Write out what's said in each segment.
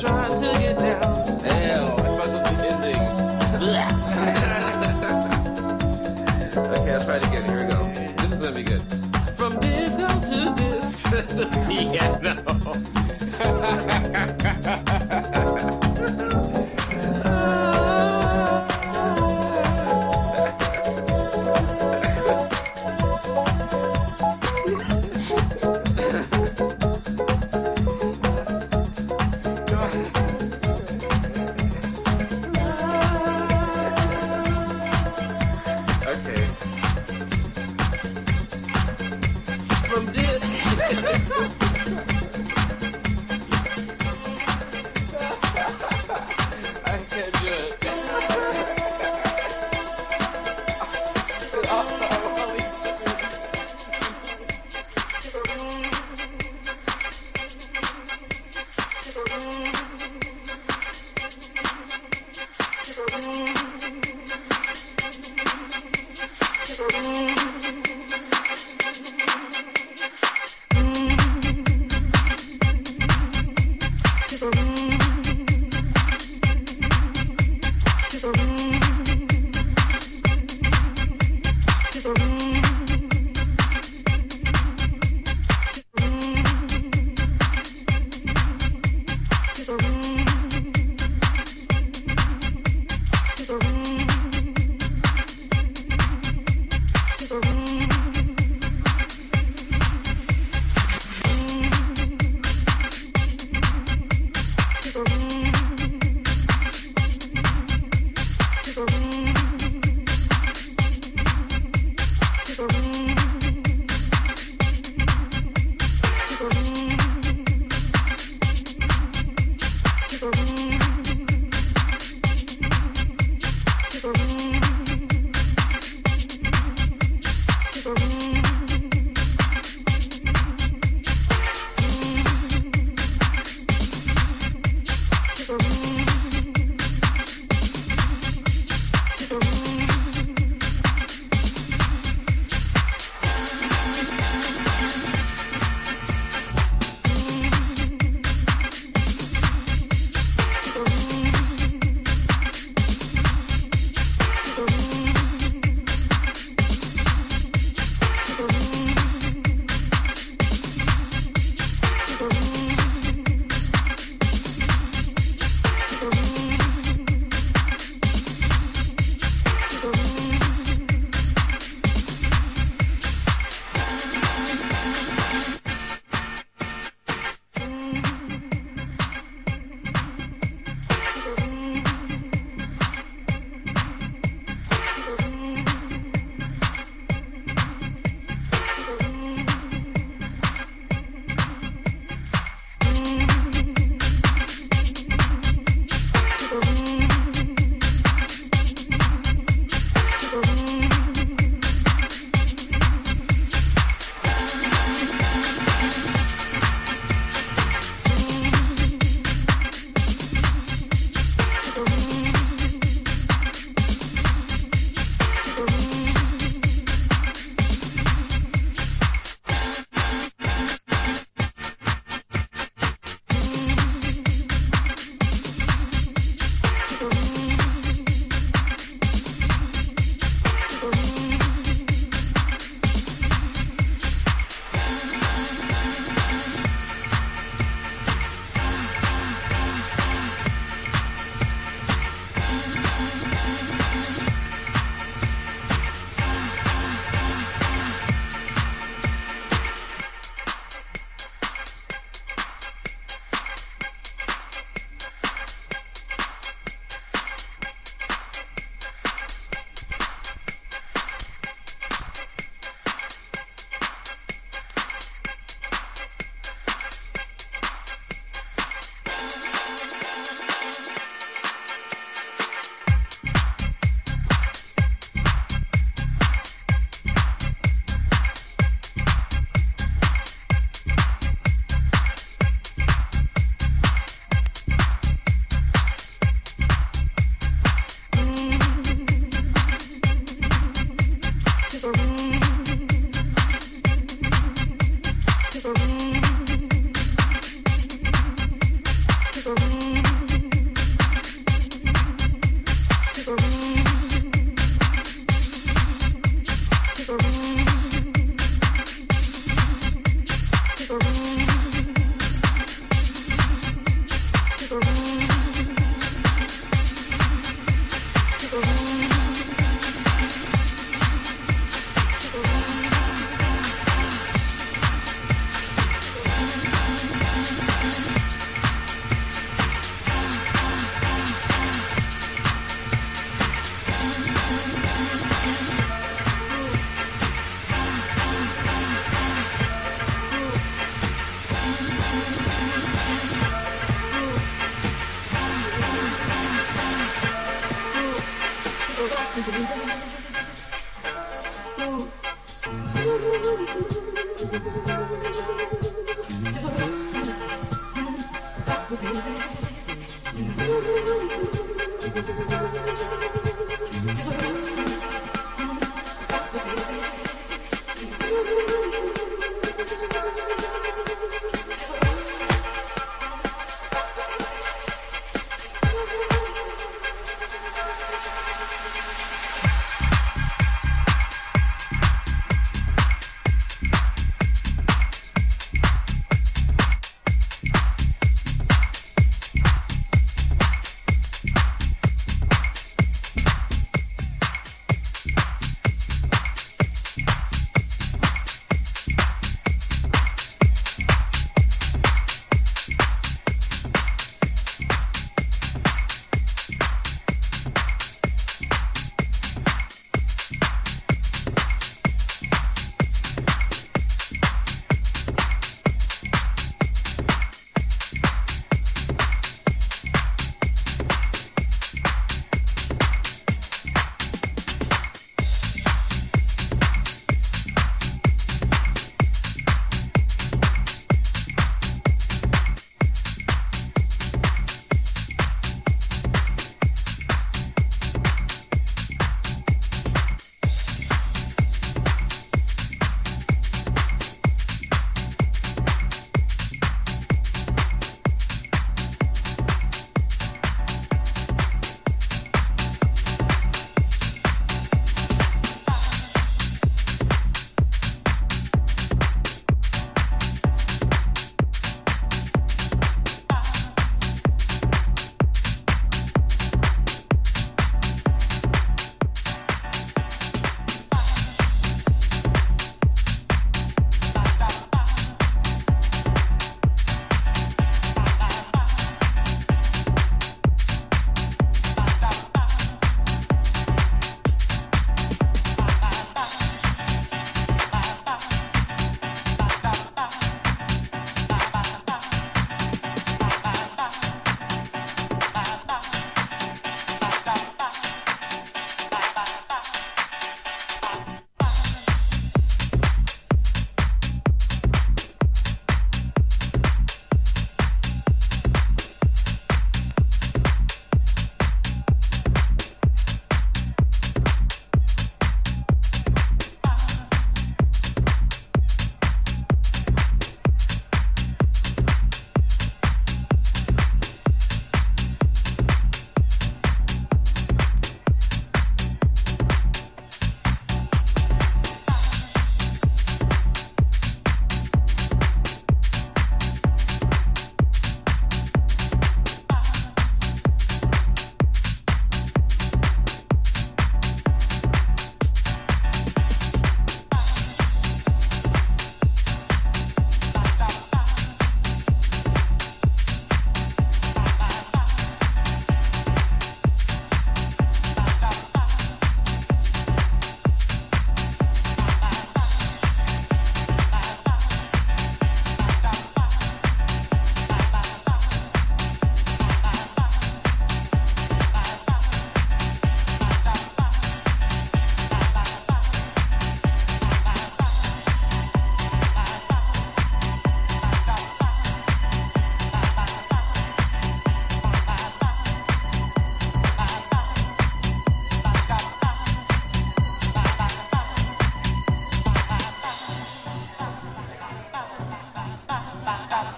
trying to get down. Ending. okay, try it again. Here we go. This is gonna be good. From to.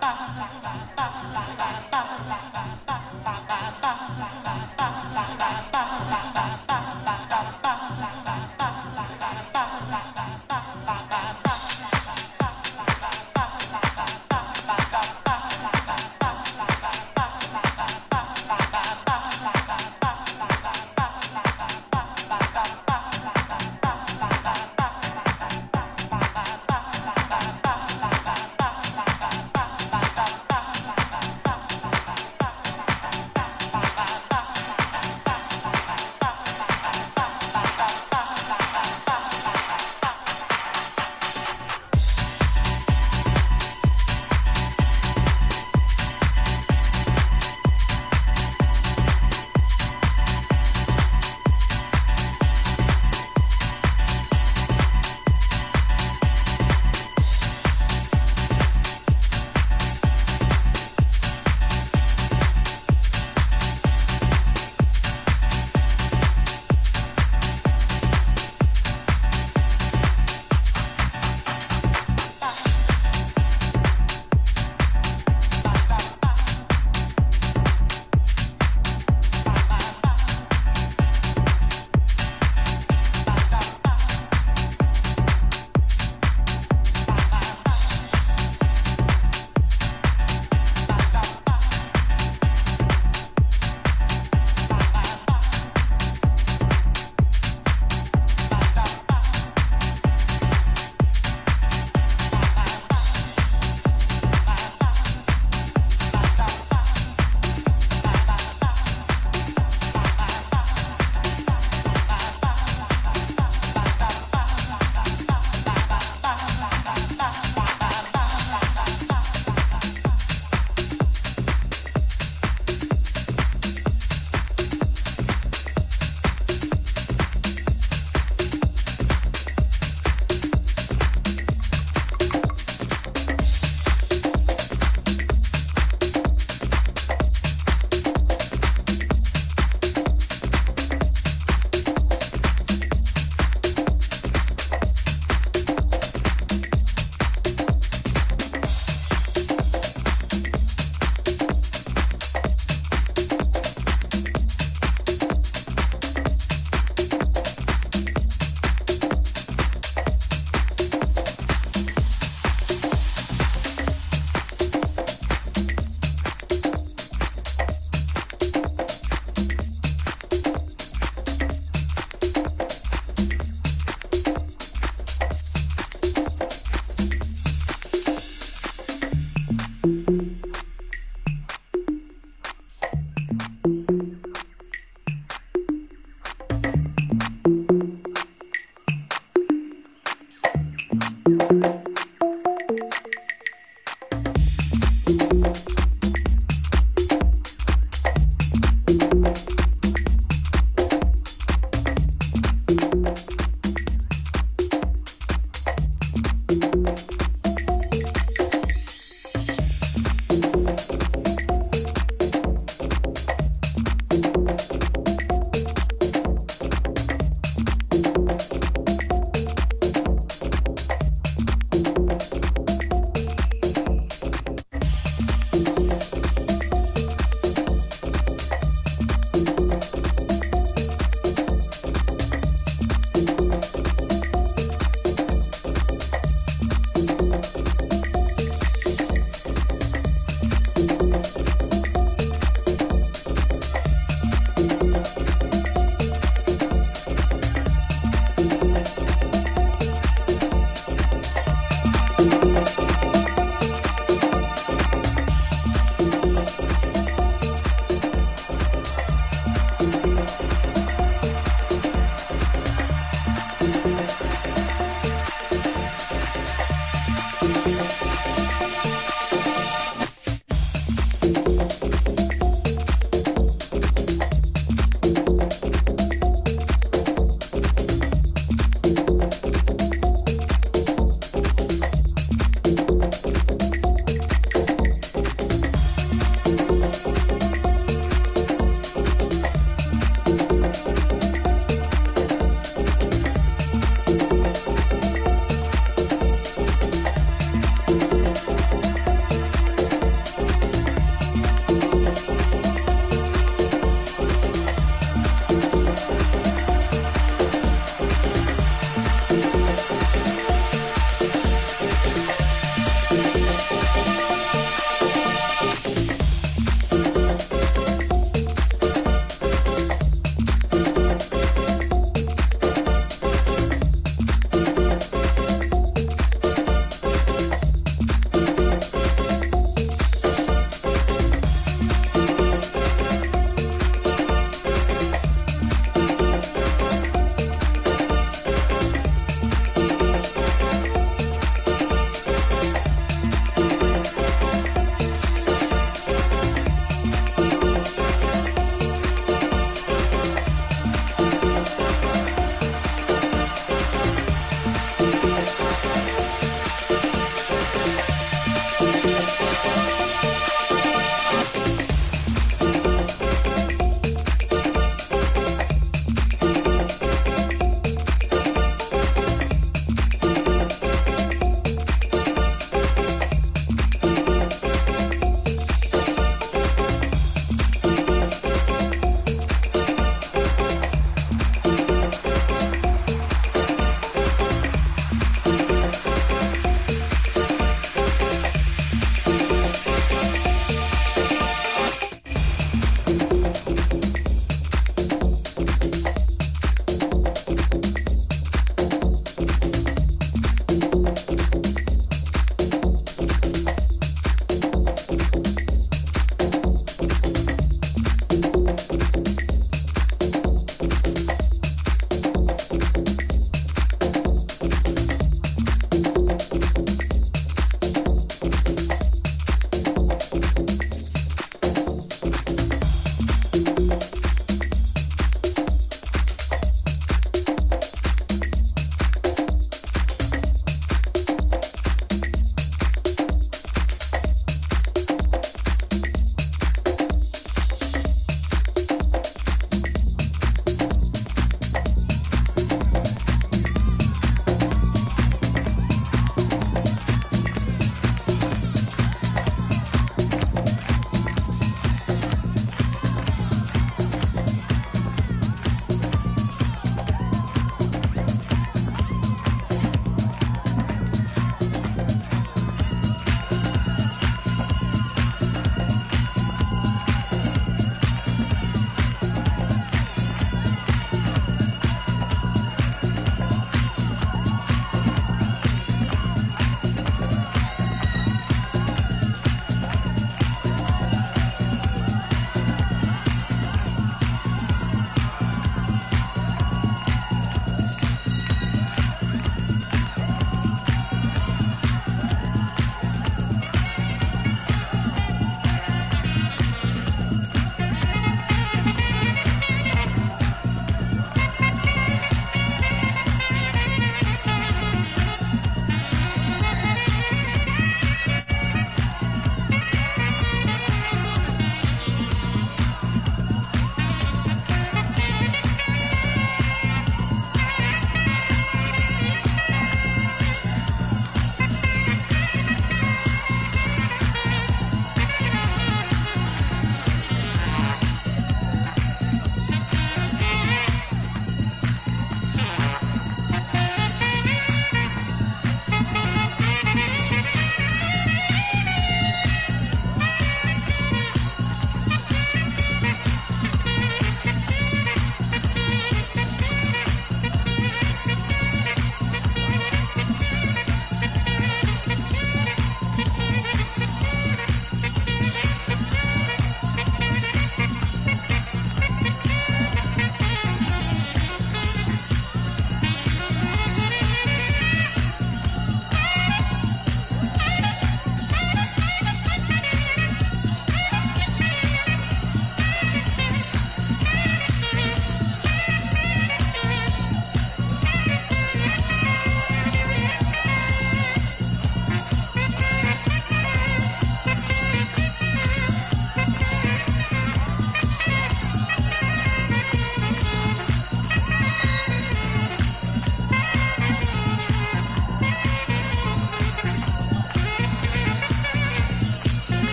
ba ba ba ba ba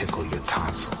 tickle your tonsil.